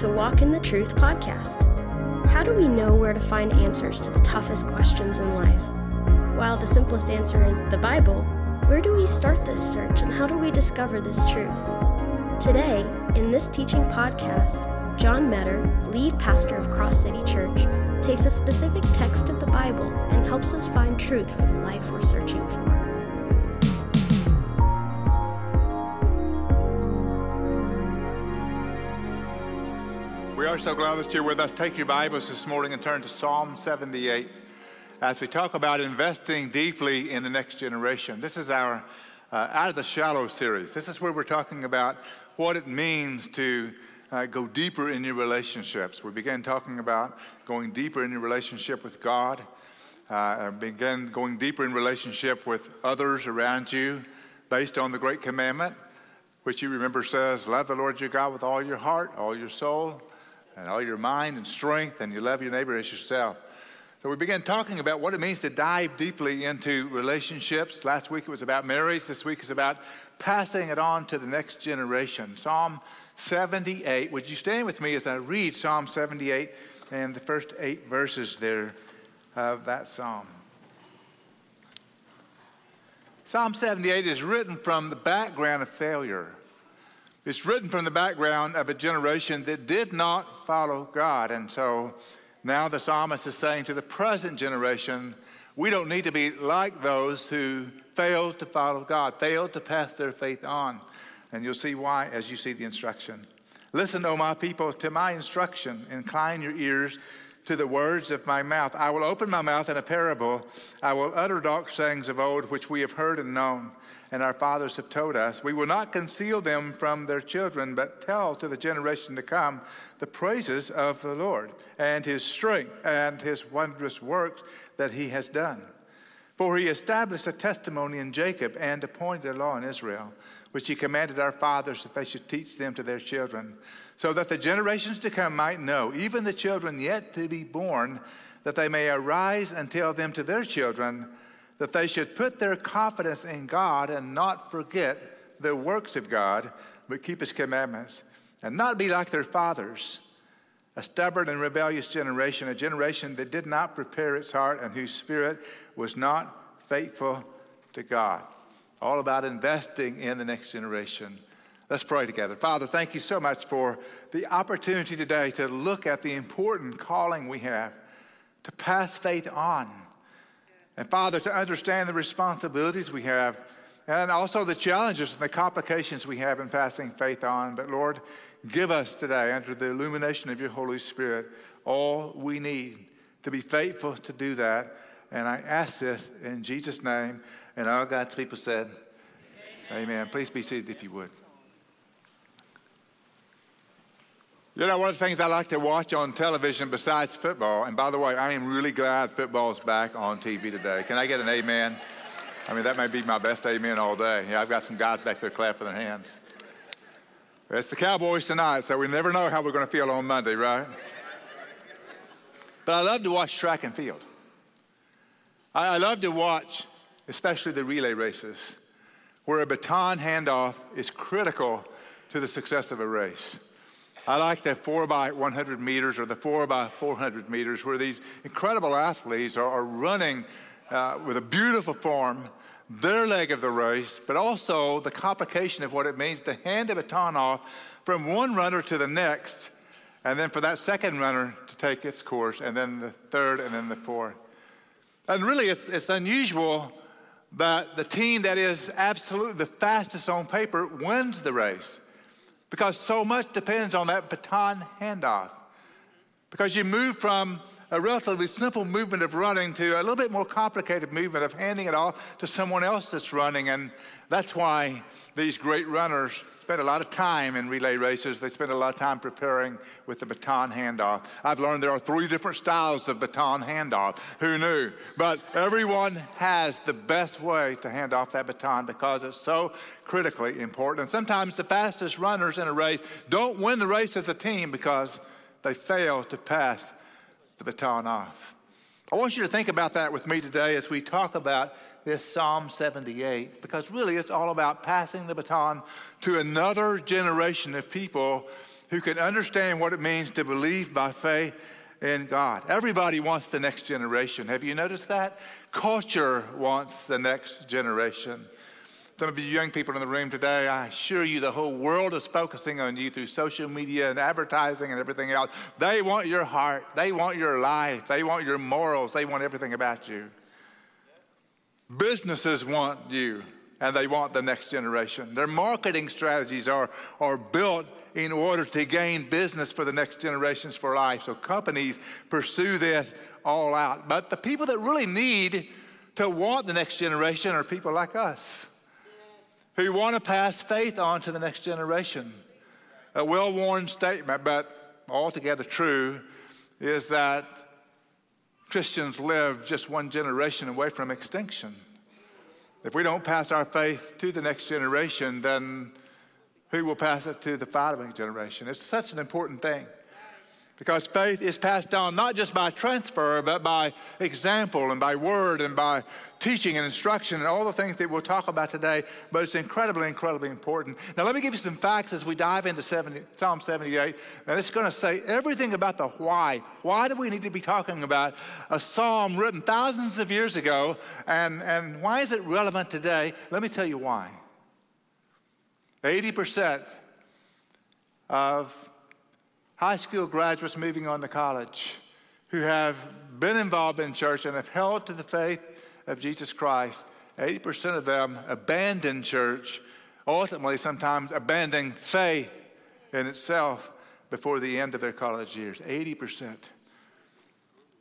to Walk in the Truth podcast. How do we know where to find answers to the toughest questions in life? While the simplest answer is the Bible, where do we start this search and how do we discover this truth? Today, in this teaching podcast, John Meador, lead pastor of Cross City Church, takes a specific text of the Bible and helps us find truth for the life we're searching for. Are so glad that you're with us. Take your Bibles this morning and turn to Psalm 78 as we talk about investing deeply in the next generation. This is our uh, Out of the Shallow series. This is where we're talking about what it means to uh, go deeper in your relationships. We began talking about going deeper in your relationship with God, uh, began going deeper in relationship with others around you based on the Great Commandment, which you remember says, Love the Lord your God with all your heart, all your soul, and all your mind and strength, and you love your neighbor as yourself. So we began talking about what it means to dive deeply into relationships. Last week it was about marriage. This week is about passing it on to the next generation. Psalm 78. Would you stand with me as I read Psalm 78 and the first eight verses there of that psalm? Psalm 78 is written from the background of failure. It's written from the background of a generation that did not follow God. And so now the psalmist is saying to the present generation, we don't need to be like those who failed to follow God, failed to pass their faith on. And you'll see why as you see the instruction. Listen, O my people, to my instruction. Incline your ears to the words of my mouth. I will open my mouth in a parable. I will utter dark sayings of old, which we have heard and known and our fathers have told us. We will not conceal them from their children, but tell to the generation to come the praises of the Lord and his strength and his wondrous works that he has done. For he established a testimony in Jacob and appointed a law in Israel, which he commanded our fathers that they should teach them to their children, so that the generations to come might know, even the children yet to be born, that they may arise and tell them to their children that they should put their confidence in God and not forget the works of God, but keep his commandments, and not be like their fathers, a stubborn and rebellious generation, a generation that did not prepare its heart and whose spirit was not faithful to God. All about investing in the next generation. Let's pray together. Father, thank you so much for the opportunity today to look at the important calling we have to pass faith on and Father, to understand the responsibilities we have and also the challenges and the complications we have in passing faith on. But Lord, give us today, under the illumination of your Holy Spirit, all we need to be faithful to do that. And I ask this in Jesus' name. And all God's people said, Amen. Amen. Please be seated if you would. You know, one of the things I like to watch on television besides football, and by the way, I am really glad football's back on TV today. Can I get an amen? I mean, that may be my best amen all day. Yeah, I've got some guys back there clapping their hands. It's the Cowboys tonight, so we never know how we're going to feel on Monday, right? But I love to watch track and field. I, I love to watch, especially the relay races, where a baton handoff is critical to the success of a race. I like the four by 100 meters or the four by 400 meters, where these incredible athletes are, are running uh, with a beautiful form, their leg of the race, but also the complication of what it means to hand a baton off from one runner to the next, and then for that second runner to take its course, and then the third, and then the fourth. And really, it's, it's unusual that the team that is absolutely the fastest on paper wins the race because so much depends on that baton handoff. Because you move from a relatively simple movement of running to a little bit more complicated movement of handing it off to someone else that's running. And that's why these great runners spend a lot of time in relay races. They spend a lot of time preparing with the baton handoff. I've learned there are three different styles of baton handoff. Who knew? But everyone has the best way to hand off that baton because it's so critically important. And sometimes the fastest runners in a race don't win the race as a team because they fail to pass the baton off. I want you to think about that with me today as we talk about this Psalm 78 because really it's all about passing the baton to another generation of people who can understand what it means to believe by faith in God. Everybody wants the next generation. Have you noticed that? Culture wants the next generation. Some of you young people in the room today, I assure you the whole world is focusing on you through social media and advertising and everything else. They want your heart, they want your life, they want your morals, they want everything about you. Businesses want you and they want the next generation. Their marketing strategies are, are built in order to gain business for the next generations for life. So companies pursue this all out. But the people that really need to want the next generation are people like us who want to pass faith on to the next generation. A well worn statement, but altogether true, is that Christians live just one generation away from extinction. If we don't pass our faith to the next generation, then who will pass it to the following generation? It's such an important thing. Because faith is passed on not just by transfer, but by example and by word and by teaching and instruction and all the things that we'll talk about today. But it's incredibly, incredibly important. Now, let me give you some facts as we dive into 70, Psalm 78. And it's going to say everything about the why. Why do we need to be talking about a psalm written thousands of years ago? And, and why is it relevant today? Let me tell you why. 80% of high school graduates moving on to college who have been involved in church and have held to the faith of Jesus Christ, 80% of them abandon church, ultimately, sometimes abandoning faith in itself before the end of their college years. 80%.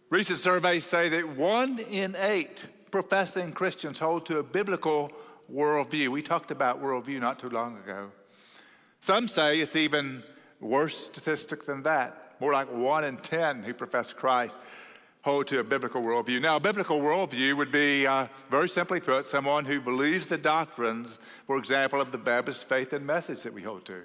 Recent surveys say that one in eight professing Christians hold to a biblical worldview. We talked about worldview not too long ago. Some say it's even Worse statistic than that. More like one in 10 who profess Christ hold to a biblical worldview. Now, a biblical worldview would be, uh, very simply put, someone who believes the doctrines, for example, of the Baptist faith and message that we hold to,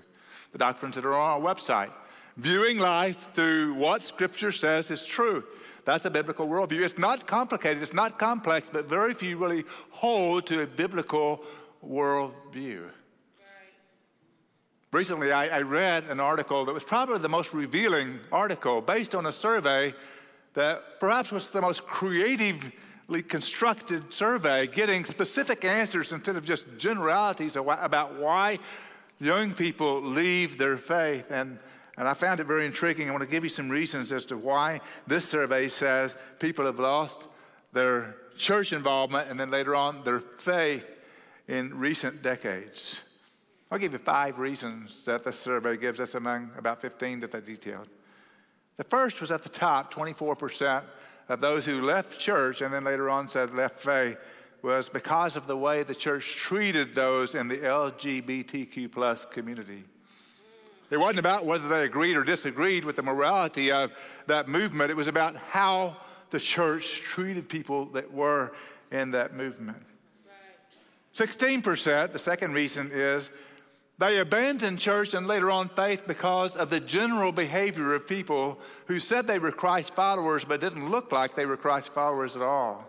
the doctrines that are on our website. Viewing life through what Scripture says is true. That's a biblical worldview. It's not complicated, it's not complex, but very few really hold to a biblical worldview. Recently, I, I, read an article that was probably the most revealing article based on a survey that perhaps was the most creatively constructed survey, getting specific answers instead of just generalities about why young people leave their faith. And, and I found it very intriguing. I want to give you some reasons as to why this survey says people have lost their church involvement and then later on their faith in recent decades. I'll give you five reasons that this survey gives us among about 15 that they detailed. The first was at the top 24% of those who left church and then later on said left faith was because of the way the church treated those in the LGBTQ plus community. It wasn't about whether they agreed or disagreed with the morality of that movement. It was about how the church treated people that were in that movement. 16%, the second reason is they abandoned church and later on faith because of the general behavior of people who said they were Christ followers but didn't look like they were Christ followers at all.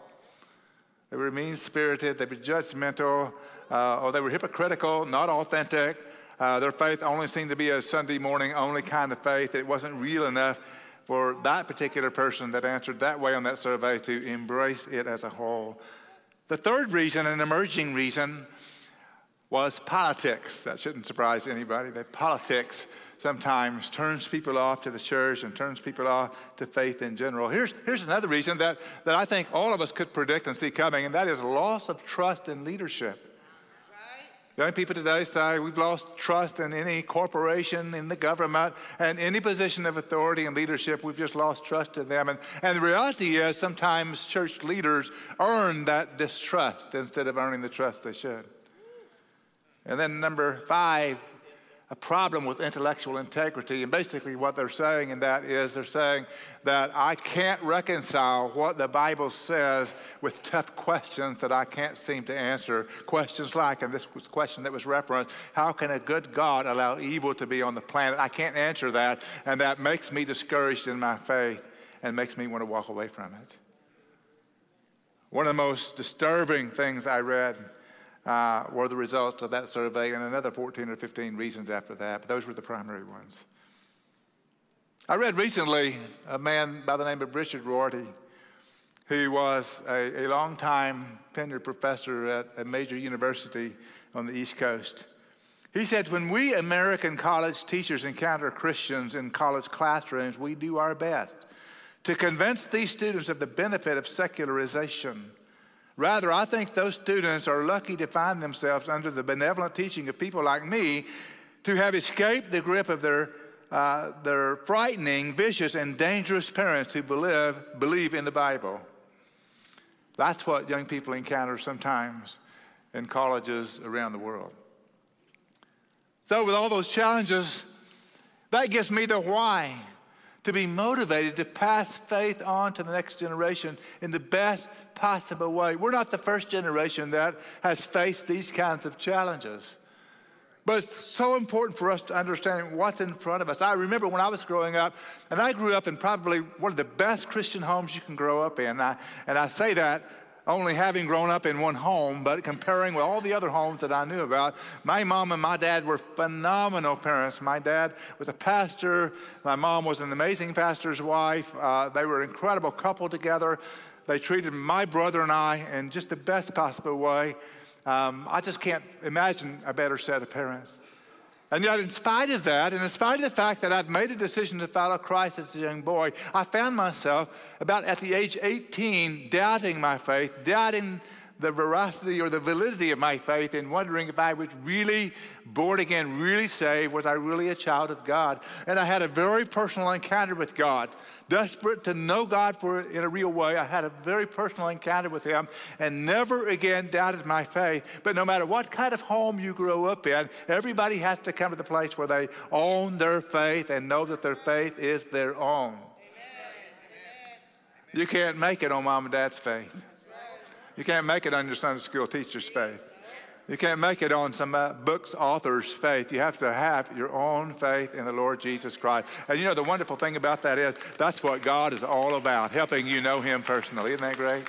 They were mean spirited, they were judgmental, uh, or they were hypocritical, not authentic. Uh, their faith only seemed to be a Sunday morning only kind of faith. It wasn't real enough for that particular person that answered that way on that survey to embrace it as a whole. The third reason, an emerging reason, was politics. That shouldn't surprise anybody. That politics sometimes turns people off to the church and turns people off to faith in general. Here's, here's another reason that, that I think all of us could predict and see coming, and that is loss of trust in leadership. Young people today say we've lost trust in any corporation, in the government, and any position of authority and leadership. We've just lost trust in them. And, and the reality is sometimes church leaders earn that distrust instead of earning the trust they should. And then number five, a problem with intellectual integrity. And basically, what they're saying in that is they're saying that I can't reconcile what the Bible says with tough questions that I can't seem to answer. Questions like, and this was a question that was referenced how can a good God allow evil to be on the planet? I can't answer that, and that makes me discouraged in my faith and makes me want to walk away from it. One of the most disturbing things I read uh, were the results of that survey, and another 14 or 15 reasons after that, but those were the primary ones. I read recently a man by the name of Richard Rorty, who was a, a long-time tenured professor at a major university on the East Coast. He said, When we American college teachers encounter Christians in college classrooms, we do our best to convince these students of the benefit of secularization. Rather, I think those students are lucky to find themselves under the benevolent teaching of people like me to have escaped the grip of their uh, they're frightening, vicious, and dangerous parents who believe, believe in the Bible. That's what young people encounter sometimes in colleges around the world. So, with all those challenges, that gives me the why to be motivated to pass faith on to the next generation in the best possible way. We're not the first generation that has faced these kinds of challenges. But it's so important for us to understand what's in front of us. I remember when I was growing up, and I grew up in probably one of the best Christian homes you can grow up in. And I, and I say that only having grown up in one home, but comparing with all the other homes that I knew about, my mom and my dad were phenomenal parents. My dad was a pastor, my mom was an amazing pastor's wife. Uh, they were an incredible couple together. They treated my brother and I in just the best possible way. Um, I just can't imagine a better set of parents. And yet, in spite of that, and in spite of the fact that I'd made a decision to follow Christ as a young boy, I found myself about at the age 18 doubting my faith, doubting the veracity or the validity of my faith, and wondering if I was really born again, really saved, was I really a child of God? And I had a very personal encounter with God desperate to know God for in a real way. I had a very personal encounter with Him and never again doubted my faith. But no matter what kind of home you grow up in, everybody has to come to the place where they own their faith and know that their faith is their own. You can't make it on mom and dad's faith. You can't make it on your Sunday school teacher's faith. You can't make it on some uh, book's author's faith. You have to have your own faith in the Lord Jesus Christ. And you know, the wonderful thing about that is that's what God is all about, helping you know Him personally. Isn't that great?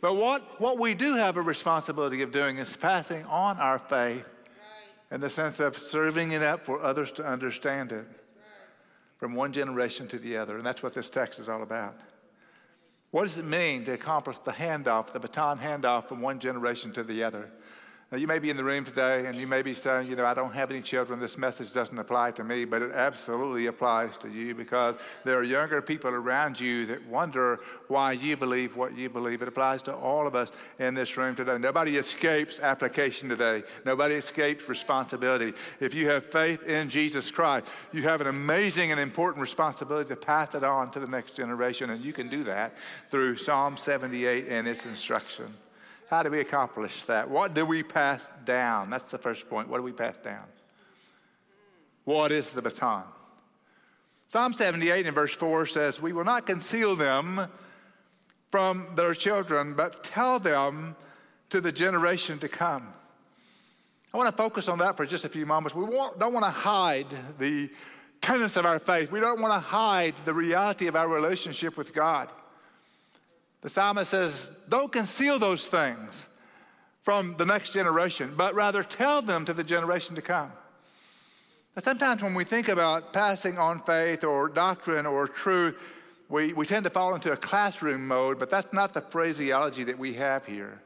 But what, what we do have a responsibility of doing is passing on our faith in the sense of serving it up for others to understand it from one generation to the other. And that's what this text is all about. What does it mean to accomplish the handoff, the baton handoff from one generation to the other? Now, you may be in the room today and you may be saying, you know, I don't have any children. This message doesn't apply to me, but it absolutely applies to you because there are younger people around you that wonder why you believe what you believe. It applies to all of us in this room today. Nobody escapes application today, nobody escapes responsibility. If you have faith in Jesus Christ, you have an amazing and important responsibility to pass it on to the next generation, and you can do that through Psalm 78 and its instruction. How do we accomplish that? What do we pass down? That's the first point. What do we pass down? What is the baton? Psalm 78 in verse 4 says, We will not conceal them from their children, but tell them to the generation to come. I want to focus on that for just a few moments. We don't want to hide the tenets of our faith. We don't want to hide the reality of our relationship with God. The psalmist says, Don't conceal those things from the next generation, but rather tell them to the generation to come. Now, sometimes when we think about passing on faith or doctrine or truth, we, we tend to fall into a classroom mode, but that's not the phraseology that we have here.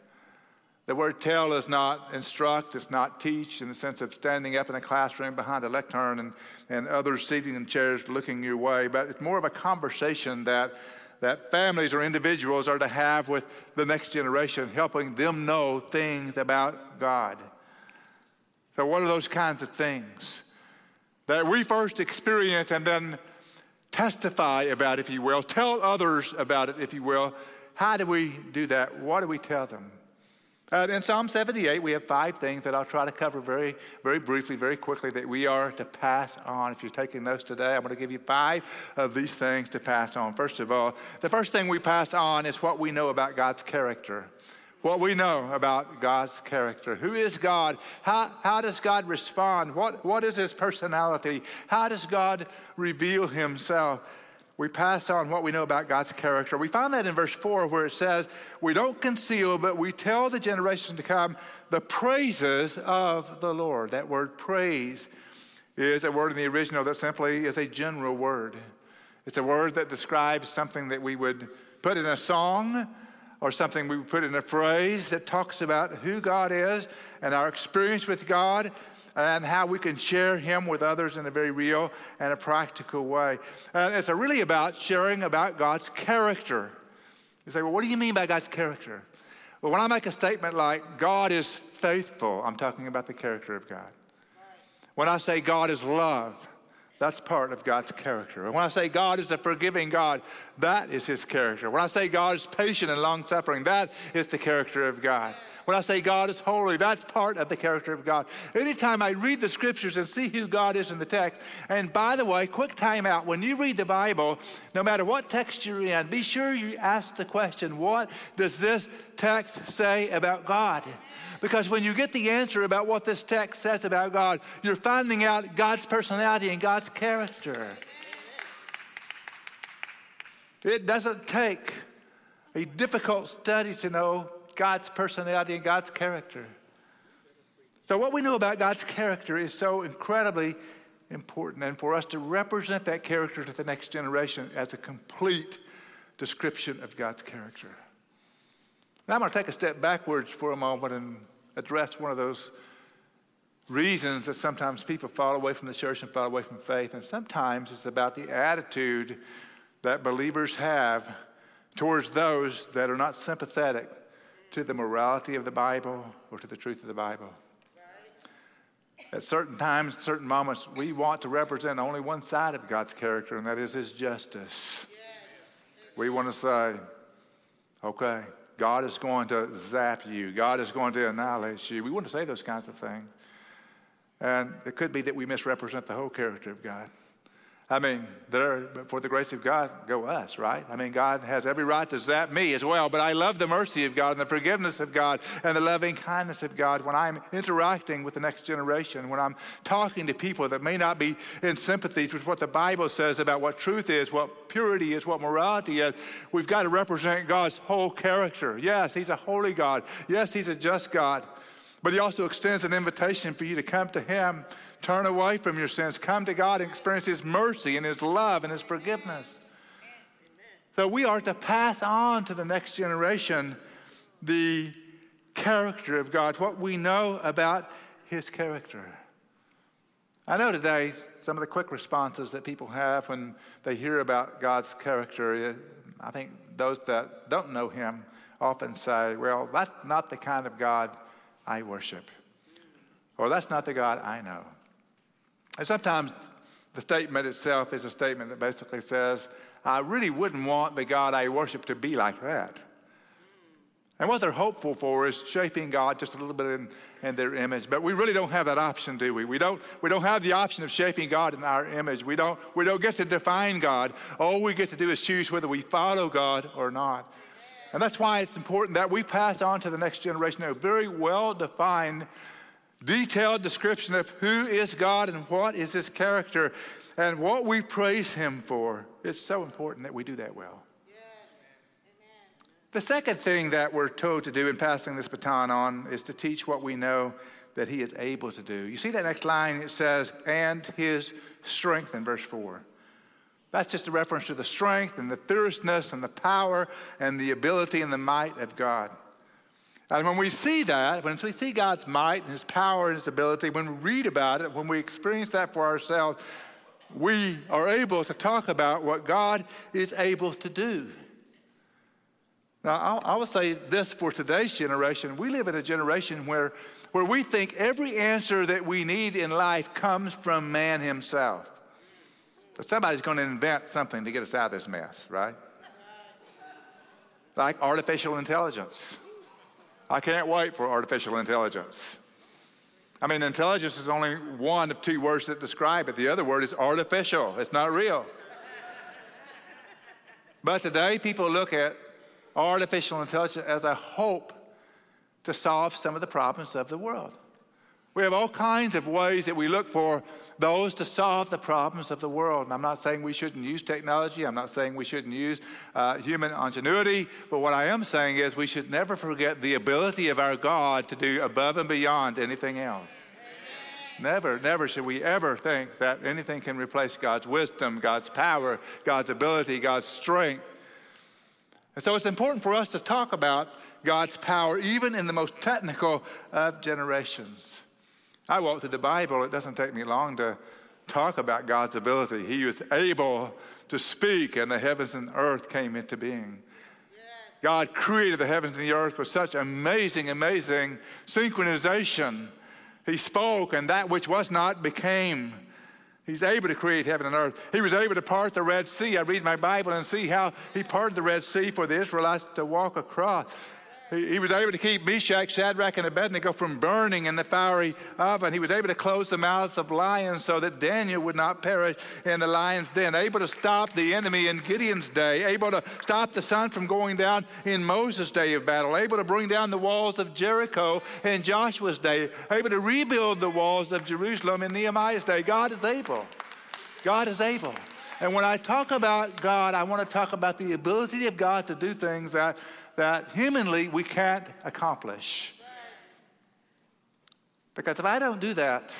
The word tell is not instruct, it's not teach in the sense of standing up in a classroom behind a lectern and, and others sitting in chairs looking your way, but it's more of a conversation that that families or individuals are to have with the next generation, helping them know things about God. So, what are those kinds of things that we first experience and then testify about, if you will, tell others about it, if you will? How do we do that? What do we tell them? Uh, in Psalm 78, we have five things that I'll try to cover very, very briefly, very quickly, that we are to pass on. If you're taking notes today, I'm going to give you five of these things to pass on. First of all, the first thing we pass on is what we know about God's character. What we know about God's character. Who is God? How, how does God respond? What, what is his personality? How does God reveal himself? We pass on what we know about God's character. We find that in verse 4 where it says, We don't conceal, but we tell the generations to come the praises of the Lord. That word praise is a word in the original that simply is a general word. It's a word that describes something that we would put in a song or something we would put in a phrase that talks about who God is and our experience with God and how we can share Him with others in a very real and a practical way. And it's really about sharing about God's character. You say, well, what do you mean by God's character? Well, when I make a statement like, God is faithful, I'm talking about the character of God. When I say God is love, that's part of God's character. When I say God is a forgiving God, that is his character. When I say God is patient and long suffering, that is the character of God. When I say God is holy, that's part of the character of God. Anytime I read the scriptures and see who God is in the text, and by the way, quick time out. When you read the Bible, no matter what text you're in, be sure you ask the question, what does this text say about God? Because when you get the answer about what this text says about God, you're finding out God's personality and God's character. It doesn't take a difficult study to know God's personality and God's character. So, what we know about God's character is so incredibly important. And for us to represent that character to the next generation as a complete description of God's character. Now, I'm going to take a step backwards for a moment and address one of those reasons that sometimes people fall away from the church and fall away from faith. And sometimes it's about the attitude that believers have towards those that are not sympathetic to the morality of the Bible or to the truth of the Bible. At certain times, certain moments, we want to represent only one side of God's character, and that is His justice. We want to say, okay, God is going to zap you, God is going to annihilate you. We want to say those kinds of things. And it could be that we misrepresent the whole character of God. I mean, for the grace of God, go us, right? I mean, God has every right to zap me as well, but I love the mercy of God and the forgiveness of God and the loving kindness of God when I'm interacting with the next generation, when I'm talking to people that may not be in sympathy with what the Bible says about what truth is, what purity is, what morality is. We've got to represent God's whole character. Yes, He's a holy God. Yes, He's a just God. But he also extends an invitation for you to come to him, turn away from your sins, come to God and experience his mercy and his love and his forgiveness. So we are to pass on to the next generation the character of God, what we know about his character. I know today some of the quick responses that people have when they hear about God's character. I think those that don't know him often say, well, that's not the kind of God I worship. Or that's not the God I know. And sometimes the statement itself is a statement that basically says, I really wouldn't want the God I worship to be like that. And what they're hopeful for is shaping God just a little bit in, in, their image. But we really don't have that option, do we? We don't, we don't have the option of shaping God in our image. We don't, we don't get to define God. All we get to do is choose whether we follow God or not. And that's why it's important that we pass on to the next generation a very well defined, detailed description of who is God and what is his character and what we praise him for. It's so important that we do that well. The second thing that we're told to do in passing this baton on is to teach what we know that he is able to do. You see that next line? It says, and his strength in verse 4. That's just a reference to the strength and the fierceness and the power and the ability and the might of God. And when we see that, when we see God's might and his power and his ability, when we read about it, when we experience that for ourselves, we are able to talk about what God is able to do. Now, I will say this for today's generation. We live in a generation where, where we think every answer that we need in life comes from man himself. Somebody's going to invent something to get us out of this mess, right? Like artificial intelligence. I can't wait for artificial intelligence. I mean, intelligence is only one of two words that describe it. The other word is artificial, it's not real. But today, people look at artificial intelligence as a hope to solve some of the problems of the world. We have all kinds of ways that we look for those to solve the problems of the world. And I'm not saying we shouldn't use technology. I'm not saying we shouldn't use uh, human ingenuity. But what I am saying is we should never forget the ability of our God to do above and beyond anything else. Never, never should we ever think that anything can replace God's wisdom, God's power, God's ability, God's strength. And so it's important for us to talk about God's power, even in the most technical of generations. I walk through the Bible, it doesn't take me long to talk about God's ability. He was able to speak, and the heavens and earth came into being. God created the heavens and the earth with such amazing, amazing synchronization. He spoke, and that which was not became. He's able to create heaven and earth. He was able to part the Red Sea. I read my Bible and see how he parted the Red Sea for the Israelites to walk across. He, was able to keep Meshach, Shadrach, and Abednego from burning in the fiery oven. He was able to close the mouths of lions so that Daniel would not perish in the lion's den. Able to stop the enemy in Gideon's day. Able to stop the sun from going down in Moses' day of battle. Able to bring down the walls of Jericho in Joshua's day. Able to rebuild the walls of Jerusalem in Nehemiah's day. God is able. God is able. And when I talk about God, I want to talk about the ability of God to do things that that humanly we can't accomplish. Because if I don't do that,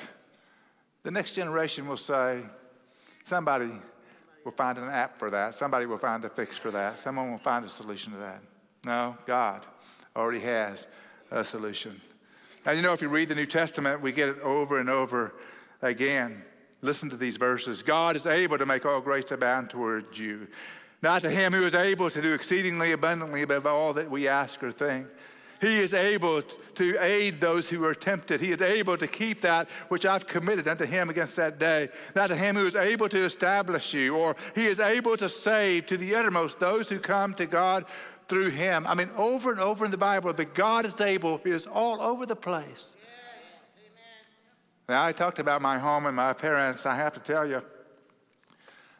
the next generation will say, somebody will find an app for that. Somebody will find a fix for that. Someone will find a solution to that. No, God already has a solution. Now, you know, if you read the New Testament, we get it over and over again. Listen to these verses God is able to make all grace abound towards you not to him who is able to do exceedingly abundantly above all that we ask or think. He is able to aid those who are tempted. He is able to keep that which I've committed unto him against that day. Not to him who is able to establish you, or he is able to save to the uttermost those who come to God through him. I mean, over and over in the Bible, the God is able is all over the place. Yes. Now, I talked about my home and my parents. I have to tell you,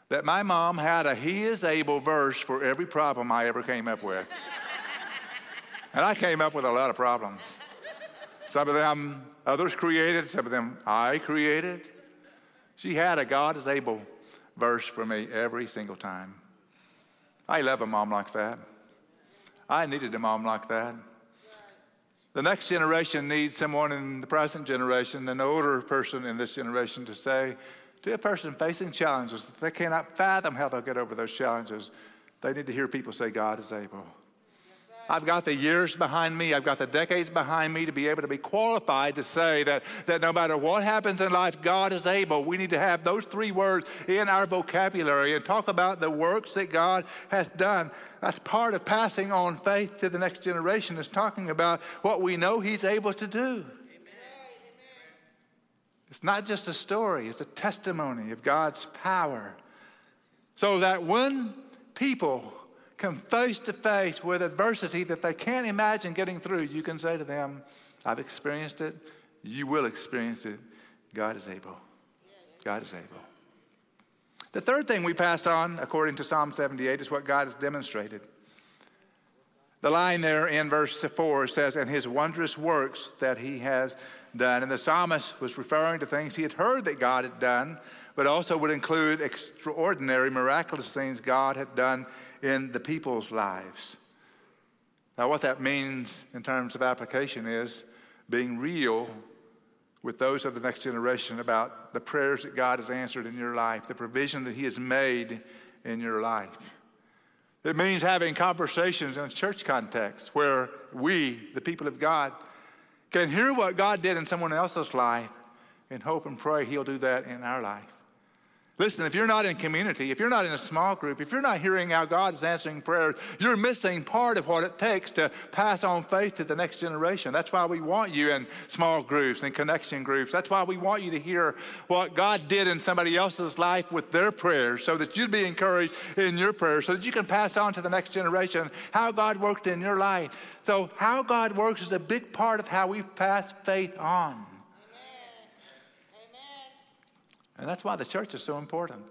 that my mom had a He is able verse for every problem I ever came up with. and I came up with a lot of problems. Some of them others created, some of them I created. She had a God is able verse for me every single time. I love a mom like that. I needed a mom like that. The next generation needs someone in the present generation, an older person in this generation, to say, to a person facing challenges that they cannot fathom how they'll get over those challenges, they need to hear people say, God is able. I've got the years behind me, I've got the decades behind me to be able to be qualified to say that, that no matter what happens in life, God is able. We need to have those three words in our vocabulary and talk about the works that God has done. That's part of passing on faith to the next generation, is talking about what we know He's able to do. It's not just a story, it's a testimony of God's power. So that when people come face to face with adversity that they can't imagine getting through, you can say to them, I've experienced it, you will experience it. God is able. God is able. The third thing we pass on, according to Psalm 78, is what God has demonstrated. The line there in verse 4 says, And his wondrous works that he has done. And the psalmist was referring to things he had heard that God had done, but also would include extraordinary, miraculous things God had done in the people's lives. Now, what that means in terms of application is being real with those of the next generation about the prayers that God has answered in your life, the provision that He has made in your life. It means having conversations in a church context where we, the people of God, can hear what God did in someone else's life and hope and pray He'll do that in our life. Listen, if you're not in community, if you're not in a small group, if you're not hearing how God is answering prayers, you're missing part of what it takes to pass on faith to the next generation. That's why we want you in small groups and connection groups. That's why we want you to hear what God did in somebody else's life with their prayers so that you'd be encouraged in your prayers, so that you can pass on to the next generation how God worked in your life. So, how God works is a big part of how we pass faith on. And that's why the church is so important.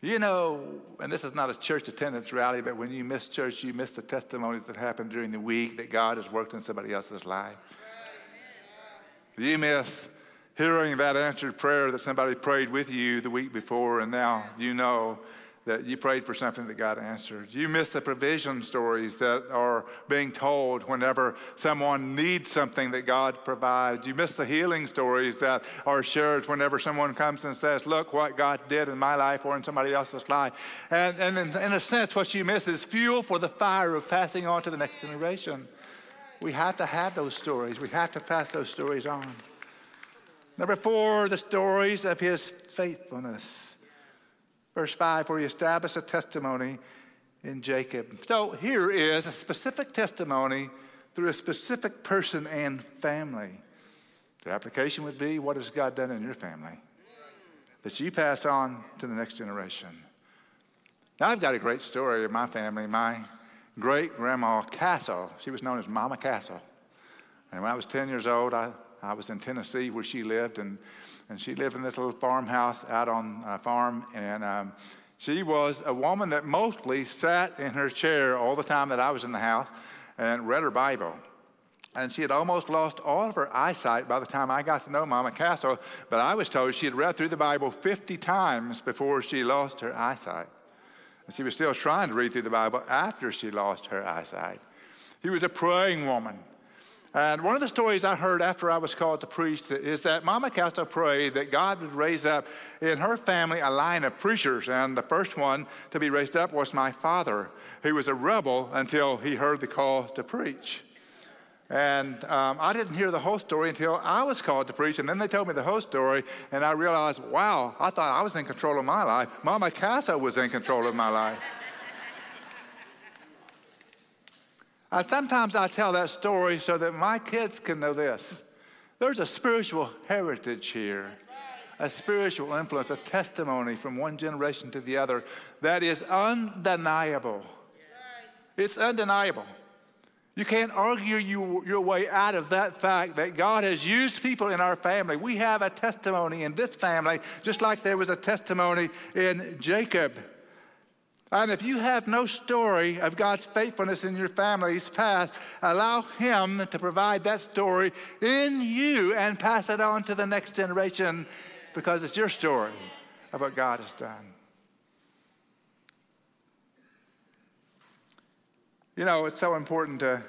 You know, and this is not a church attendance rally, but when you miss church, you miss the testimonies that happened during the week that God has worked in somebody else's life. You miss hearing that answered prayer that somebody prayed with you the week before, and now you know that you prayed for something that God answered. You miss the provision stories that are being told whenever someone needs something that God provides. You miss the healing stories that are shared whenever someone comes and says, Look what God did in my life or in somebody else's life. And, and in, in a sense, what you miss is fuel for the fire of passing on to the next generation. We have to have those stories, we have to pass those stories on. Number four, the stories of his faithfulness. Verse 5, where he established a testimony in Jacob. So here is a specific testimony through a specific person and family. The application would be what has God done in your family that you pass on to the next generation? Now, I've got a great story of my family. My great grandma Castle, she was known as Mama Castle. And when I was 10 years old, I, I was in Tennessee where she lived, and and she lived in this little farmhouse out on a farm. And um, she was a woman that mostly sat in her chair all the time that I was in the house and read her Bible. And she had almost lost all of her eyesight by the time I got to know Mama Castle. But I was told she had read through the Bible 50 times before she lost her eyesight. And she was still trying to read through the Bible after she lost her eyesight. She was a praying woman. And one of the stories I heard after I was called to preach is that Mama Castle prayed that God would raise up in her family a line of preachers. And the first one to be raised up was my father, who was a rebel until he heard the call to preach. And um, I didn't hear the whole story until I was called to preach. And then they told me the whole story, and I realized, wow, I thought I was in control of my life. Mama Castle was in control of my life. Uh, sometimes I tell that story so that my kids can know this. There's a spiritual heritage here, a spiritual influence, a testimony from one generation to the other that is undeniable. It's undeniable. You can't argue you, your way out of that fact that God has used people in our family. We have a testimony in this family, just like there was a testimony in Jacob. And if you have no story of God's faithfulness in your family's past, allow Him to provide that story in you and pass it on to the next generation because it's your story of what God has done. You know, it's so important to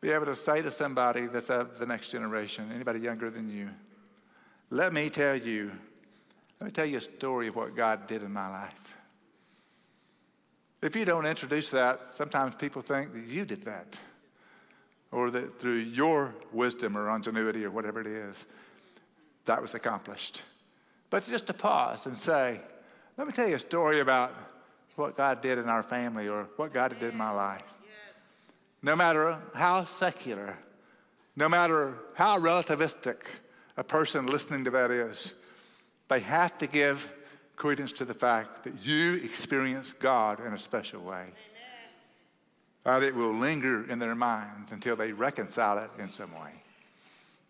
be able to say to somebody that's of the next generation, anybody younger than you, let me tell you, let me tell you a story of what God did in my life. If you don't introduce that, sometimes people think that you did that, or that through your wisdom or ingenuity or whatever it is, that was accomplished. But just to pause and say, let me tell you a story about what God did in our family or what God did in my life. No matter how secular, no matter how relativistic a person listening to that is, they have to give credence to the fact that you experience God in a special way. That it will linger in their minds until they reconcile it in some way.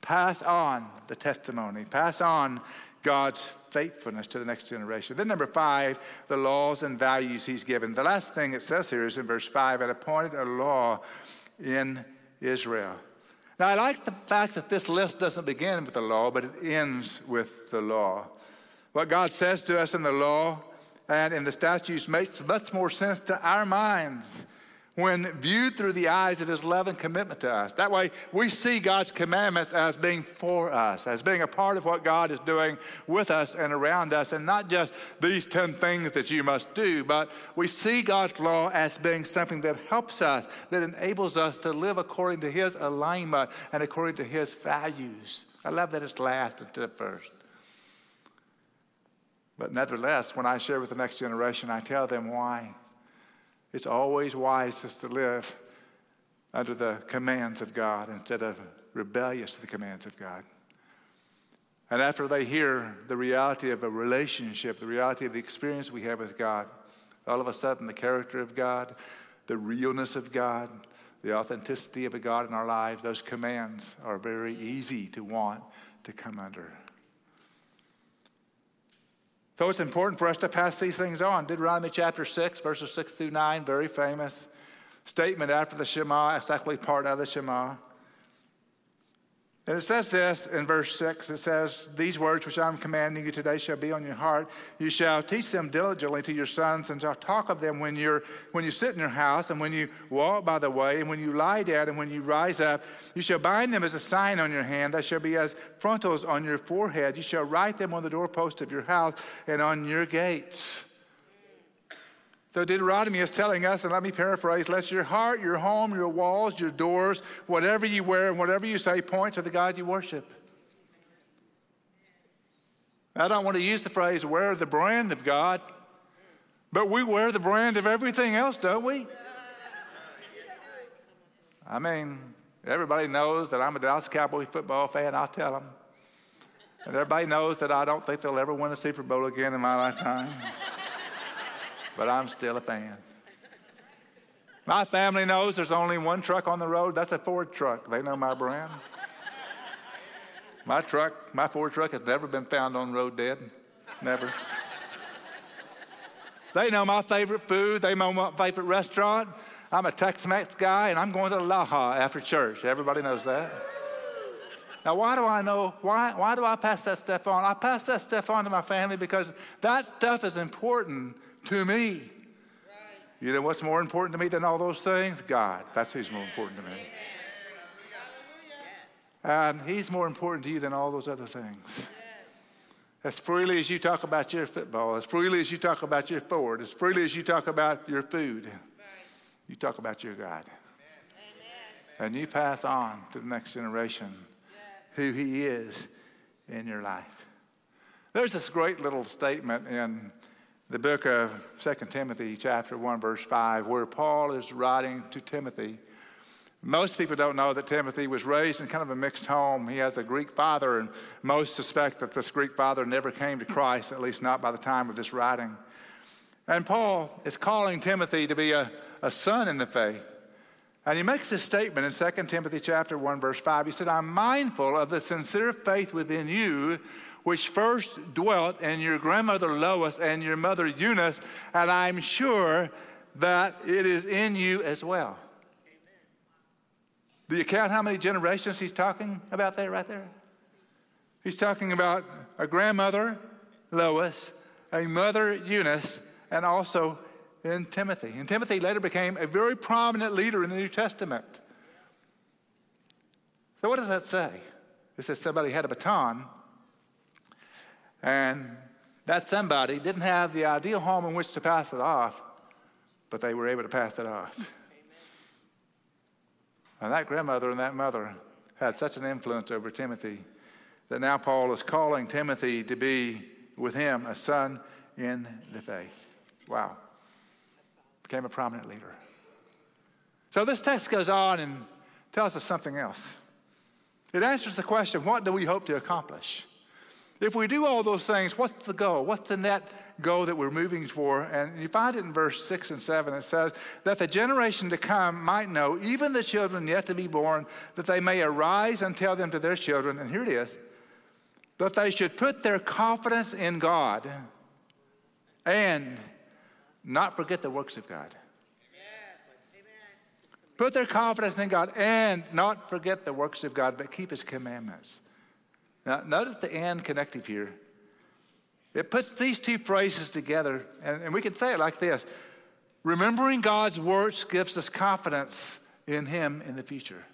Pass on the testimony, pass on God's faithfulness to the next generation. Then, number five, the laws and values he's given. The last thing it says here is in verse five, and appointed a law in Israel. Now, I like the fact that this list doesn't begin with the law, but it ends with the law. What God says to us in the law and in the statutes makes much more sense to our minds when viewed through the eyes of his love and commitment to us. That way, we see God's commandments as being for us, as being a part of what God is doing with us and around us, and not just these 10 things that you must do, but we see God's law as being something that helps us, that enables us to live according to his alignment and according to his values. I love that it's last instead of first. But nevertheless, when I share with the next generation, I tell them why. It's always wisest to live under the commands of God instead of rebellious to the commands of God. And after they hear the reality of a relationship, the reality of the experience we have with God, all of a sudden the character of God, the realness of God, the authenticity of a God in our lives, those commands are very easy to want to come under. So it's important for us to pass these things on. Deuteronomy chapter 6, verses 6 through 9, very famous statement after the Shema, exactly part of the Shema. And it says this in verse 6 it says, These words which I'm commanding you today shall be on your heart. You shall teach them diligently to your sons, and shall talk of them when, you're, when you sit in your house, and when you walk by the way, and when you lie down, and when you rise up. You shall bind them as a sign on your hand. They shall be as frontals on your forehead. You shall write them on the doorpost of your house and on your gates. So Deuteronomy is telling us, and let me paraphrase, let your heart, your home, your walls, your doors, whatever you wear and whatever you say, point to the God you worship. I don't want to use the phrase wear the brand of God, but we wear the brand of everything else, don't we? I mean, everybody knows that I'm a Dallas Cowboy football fan, I'll tell them. And everybody knows that I don't think they'll ever win a Super Bowl again in my lifetime but I'm still a fan. My family knows there's only one truck on the road. That's a Ford truck. They know my brand. My truck, my Ford truck, has never been found on the road dead. Never. they know my favorite food. They know my favorite restaurant. I'm a Tex Mex guy, and I'm going to Laha after church. Everybody knows that. Now, why do I know? Why, why do I pass that stuff on? I pass that stuff on to my family because that stuff is important to me. You know what's more important to me than all those things? God. That's who's more important to me. And He's more important to you than all those other things. As freely as you talk about your football, as freely as you talk about your Ford, as freely as you talk about your food, you talk about your God. And you pass on to the next generation who He is in your life. There's this great little statement in the book of 2 Timothy, chapter 1, verse 5, where Paul is writing to Timothy. Most people don't know that Timothy was raised in kind of a mixed home. He has a Greek father, and most suspect that this Greek father never came to Christ, at least not by the time of this writing. And Paul is calling Timothy to be a, a son in the faith. And he makes this statement in 2 Timothy chapter 1, verse 5. He said, I'm mindful of the sincere faith within you, which first dwelt in your grandmother Lois and your mother Eunice, and I'm sure that it is in you as well. Do you count how many generations he's talking about there, right there? He's talking about a grandmother, Lois, a mother, Eunice, and also in Timothy. And Timothy later became a very prominent leader in the New Testament. So, what does that say? It says somebody had a baton and that somebody didn't have the ideal home in which to pass it off, but they were able to pass it off. Amen. And that grandmother and that mother had such an influence over Timothy that now Paul is calling Timothy to be with him a son in the faith. Wow. Became a prominent leader. So this text goes on and tells us something else. It answers the question what do we hope to accomplish? If we do all those things, what's the goal? What's the net goal that we're moving for? And you find it in verse 6 and 7. It says, That the generation to come might know, even the children yet to be born, that they may arise and tell them to their children, and here it is, that they should put their confidence in God and not forget the works of God. Put their confidence in God and not forget the works of God, but keep his commandments. Now, notice the and connective here. It puts these two phrases together, and, and we can say it like this Remembering God's words gives us confidence in Him in the future.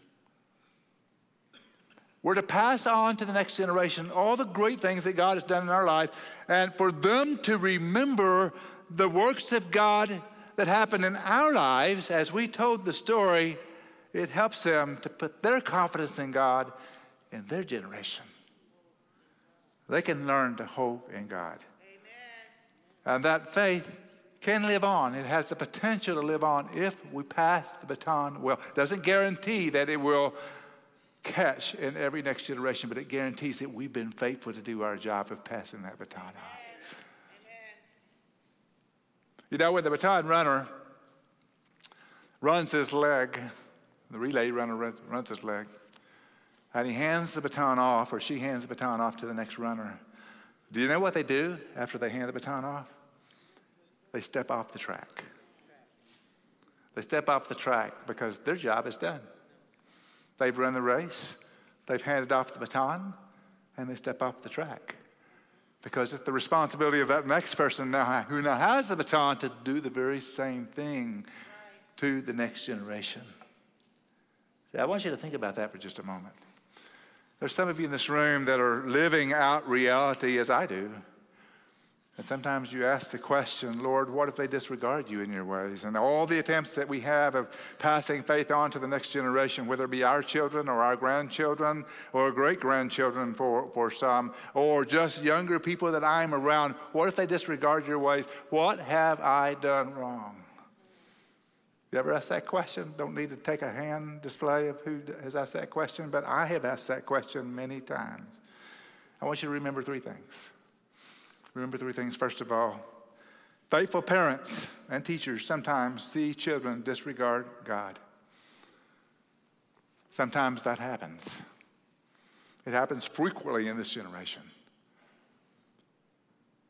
We're to pass on to the next generation all the great things that God has done in our life, and for them to remember the works of God that happened in our lives as we told the story, it helps them to put their confidence in God in their generation they can learn to hope in God. Amen. And that faith can live on. It has the potential to live on if we pass the baton well. Doesn't guarantee that it will catch in every next generation, but it guarantees that we've been faithful to do our job of passing that baton on. You know, when the baton runner runs his leg, the relay runner runs his leg, and he hands the baton off, or she hands the baton off to the next runner. Do you know what they do after they hand the baton off? They step off the track. They step off the track because their job is done. They've run the race, they've handed off the baton and they step off the track. Because it's the responsibility of that next person now who now has the baton to do the very same thing to the next generation. See, I want you to think about that for just a moment. There's some of you in this room that are living out reality as I do. And sometimes you ask the question, Lord, what if they disregard you in your ways? And all the attempts that we have of passing faith on to the next generation, whether it be our children or our grandchildren or great grandchildren for, for some, or just younger people that I'm around, what if they disregard your ways? What have I done wrong? You ever ask that question? Don't need to take a hand display of who has asked that question, but I have asked that question many times. I want you to remember three things. Remember three things. First of all, faithful parents and teachers sometimes see children disregard God. Sometimes that happens. It happens frequently in this generation.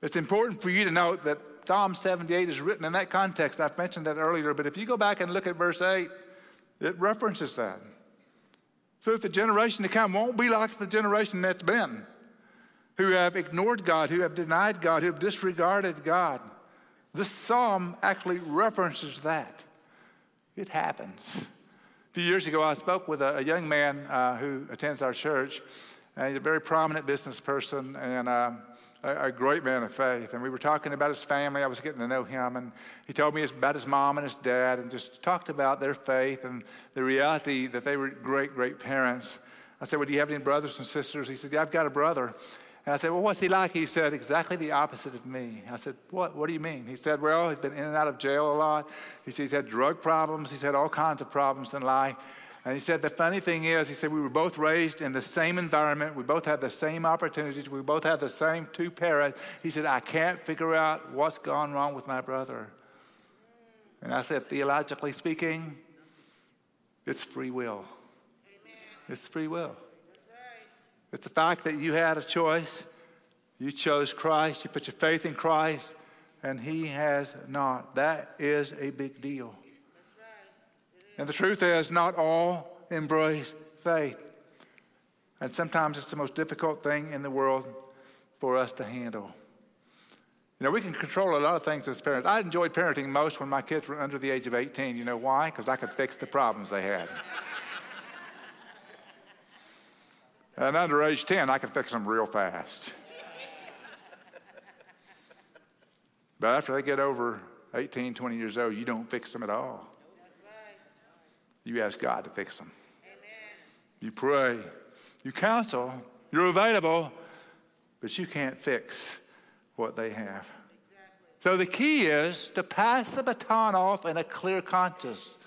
It's important for you to note that Psalm 78 is written in that context. I've mentioned that earlier, but if you go back and look at verse 8, it references that. So that the generation to come won't be like the generation that's been who have ignored God, who have denied God, who have disregarded God. This psalm actually references that. It happens. A few years ago, I spoke with a, young man uh, who attends our church, and he's a very prominent business person and uh, a, a, great man of faith. And we were talking about his family. I was getting to know him, and he told me about his mom and his dad, and just talked about their faith and the reality that they were great, great parents. I said, Well, do you have any brothers and sisters? He said, Yeah, I've got a brother. And I said, Well, what's he like? He said, Exactly the opposite of me. I said, What? What do you mean? He said, Well, he's been in and out of jail a lot. He said, He's had drug problems. He's had all kinds of problems in life. And he said, The funny thing is, he said, We were both raised in the same environment. We both had the same opportunities. We both had the same two parents. He said, I can't figure out what's gone wrong with my brother. And I said, Theologically speaking, it's free will. Amen. It's free will. It's the fact that you had a choice. You chose Christ, you put your faith in Christ, and He has not. That is a big deal. And the truth is, not all embrace faith. And sometimes it's the most difficult thing in the world for us to handle. You know, we can control a lot of things as parents. I enjoyed parenting most when my kids were under the age of 18. You know why? Because I could fix the problems they had. And under age 10, I can fix them real fast. But after they get over 18, 20 years old, you don't fix them at all. You ask God to fix them. You pray, you counsel, you're available, but you can't fix what they have. So the key is to pass the baton off in a clear conscience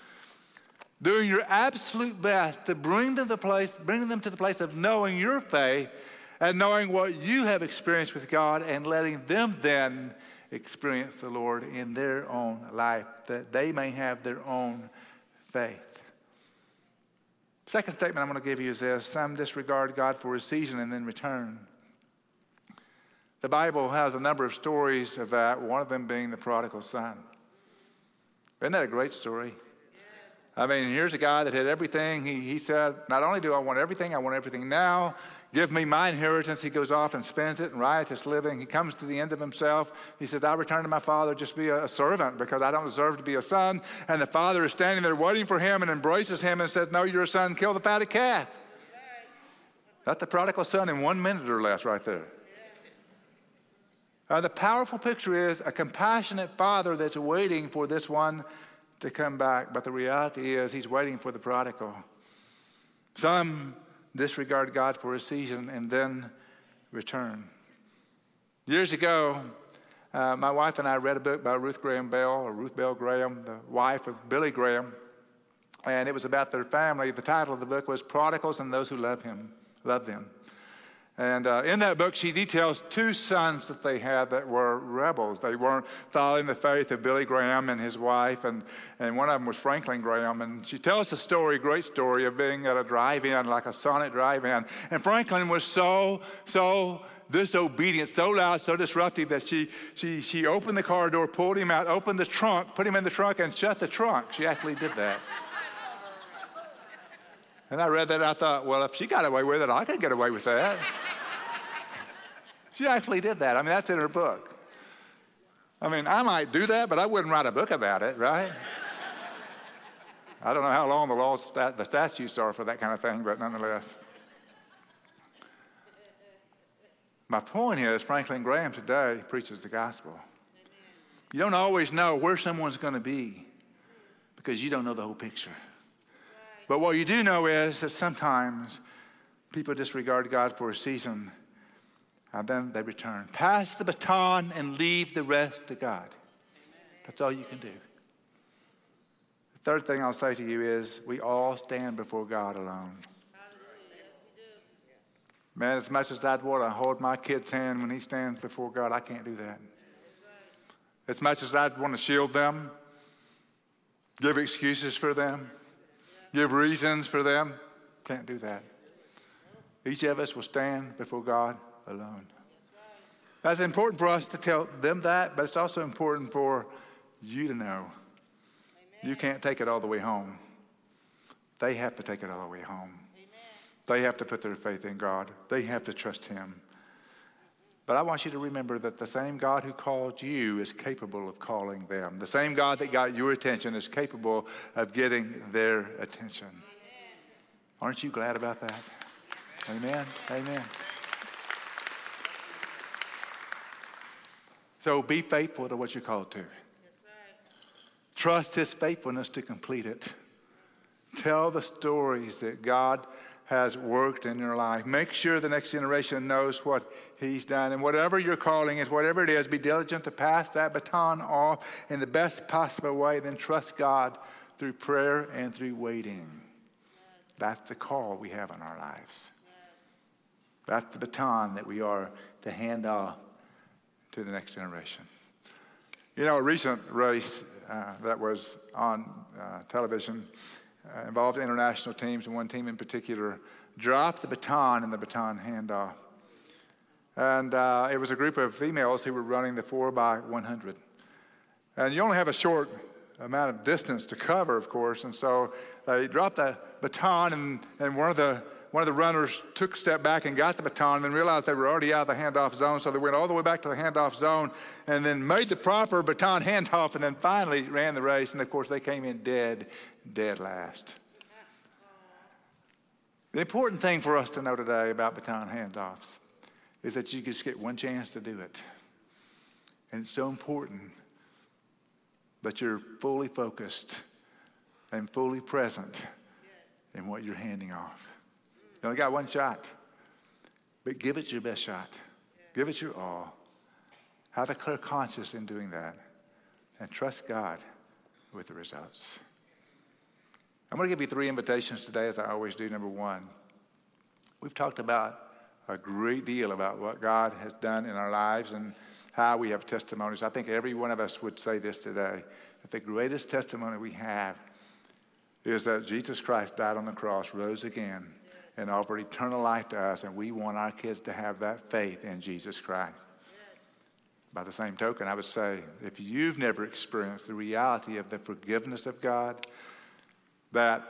doing your absolute best to bring them to the place, bring them to the place of knowing your faith and knowing what you have experienced with God and letting them then experience the Lord in their own life, that they may have their own faith. Second statement I'm going to give you is this some disregard God for a season and then return. The Bible has a number of stories of that, one of them being the prodigal son. Isn't that a great story? I mean, here's a guy that had everything. He, he said, Not only do I want everything, I want everything now. Give me my inheritance. He goes off and spends it in riotous living. He comes to the end of himself. He says, I return to my father just be a, servant because I don't deserve to be a son. And the father is standing there waiting for him and embraces him and says, No, you're a son. Kill the fatted calf. That's the prodigal son in one minute or less, right there. Uh, the powerful picture is a compassionate father that's waiting for this one to come back. But the reality is, he's waiting for the prodigal. Some disregard God for a season and then return. Years ago, uh, my wife and I read a book by Ruth Graham Bell, or Ruth Bell Graham, the wife of Billy Graham, and it was about their family. The title of the book was Prodigals and Those Who Love Him, Love Them. And uh, in that book, she details two sons that they had that were rebels. They weren't following the faith of Billy Graham and his wife, and, and one of them was Franklin Graham. And she tells a story, great story, of being at a drive in, like a Sonic drive in. And Franklin was so, so disobedient, so loud, so disruptive that she, she, she opened the car door, pulled him out, opened the trunk, put him in the trunk, and shut the trunk. She actually did that. And I read that and I thought, well, if she got away with it, I could get away with that. she actually did that. I mean, that's in her book. I mean, I might do that, but I wouldn't write a book about it, right? I don't know how long the laws, the statutes are for that kind of thing, but nonetheless. My point is, Franklin Graham today preaches the gospel. You don't always know where someone's going to be because you don't know the whole picture. But what you do know is that sometimes people disregard God for a season and then they return. Pass the baton and leave the rest to God. That's all you can do. The third thing I'll say to you is we all stand before God alone. Man, as much as I'd want to hold my kid's hand when he stands before God, I can't do that. As much as I'd want to shield them, give excuses for them, give reasons for them, can't do that. Each of us will stand before God alone. That's important for us to tell them that, but it's also important for you to know you can't take it all the way home. They have to take it all the way home. They have to put their faith in God, they have to trust Him. But I want you to remember that the same God who called you is capable of calling them. The same God that got your attention is capable of getting their attention. Aren't you glad about that? Amen. Amen. So be faithful to what you're called to. Trust his faithfulness to complete it. Tell the stories that God has worked in your life. Make sure the next generation knows what He's done. And whatever your calling is, whatever it is, be diligent to pass that baton off in the best possible way. Then trust God through prayer and through waiting. That's the call we have in our lives. That's the baton that we are to hand off to the next generation. You know, a recent race uh, that was on uh, television uh, involved international teams, and one team in particular dropped the baton in the baton handoff. And uh, it was a group of females who were running the 4 by 100. And you only have a short amount of distance to cover, of course, and so they dropped the baton, and, and one of the one of the runners took a step back and got the baton and then realized they were already out of the handoff zone. So they went all the way back to the handoff zone and then made the proper baton handoff and then finally ran the race. And of course, they came in dead, dead last. The important thing for us to know today about baton handoffs is that you just get one chance to do it. And it's so important that you're fully focused and fully present in what you're handing off. You only got one shot, but give it your best shot. Give it your all. Have a clear conscience in doing that, and trust God with the results. I'm going to give you three invitations today, as I always do. Number one, we've talked about a great deal about what God has done in our lives and how we have testimonies. I think every one of us would say this today that the greatest testimony we have is that Jesus Christ died on the cross, rose again, and offered eternal life to us, and we want our kids to have that faith in Jesus Christ. By the same token, I would say if you've never experienced the reality of the forgiveness of God that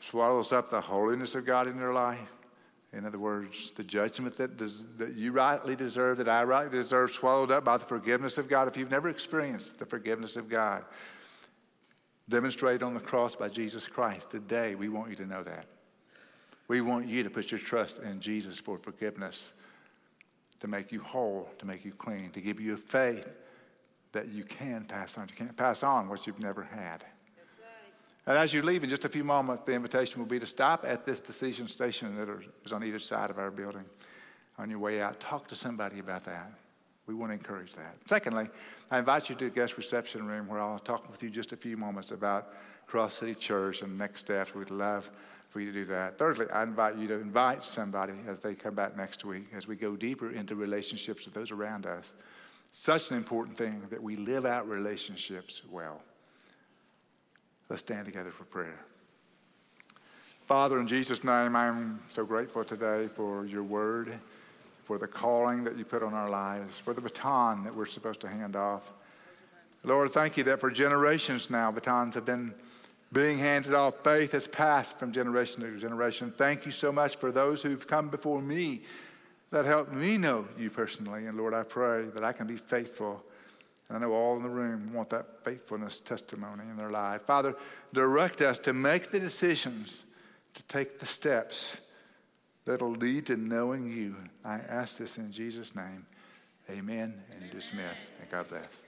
swallows up the holiness of God in your life, in other words, the judgment that, that you rightly deserve, that I rightly deserve, swallowed up by the forgiveness of God. If you've never experienced the forgiveness of God, demonstrated on the cross by Jesus Christ, today we want you to know that. We want you to put your trust in Jesus for forgiveness, to make you whole, to make you clean, to give you a faith that you can pass on. You can't pass on what you've never had. And as you leave in just a few moments, the invitation will be to stop at this decision station that is on either side of our building. On your way out, talk to somebody about that. We want to encourage that. Secondly, I invite you to the guest reception room where I'll talk with you just a few moments about Cross City Church and next steps. We'd love for you to do that. Thirdly, I invite you to invite somebody as they come back next week, as we go deeper into relationships with those around us. Such an important thing that we live out relationships well. Let's stand together for prayer. Father, in Jesus' name, I'm so grateful today for your word, for the calling that you put on our lives, for the baton that we're supposed to hand off. Lord, thank you that for generations now, batons have been being handed off. Faith has passed from generation to generation. Thank you so much for those who've come before me that helped me know you personally. And Lord, I pray that I can be faithful. And I know all in the room want that faithfulness testimony in their life. Father, direct us to make the decisions, to take the steps that'll lead to knowing you. I ask this in Jesus' name. Amen and dismiss. And God bless.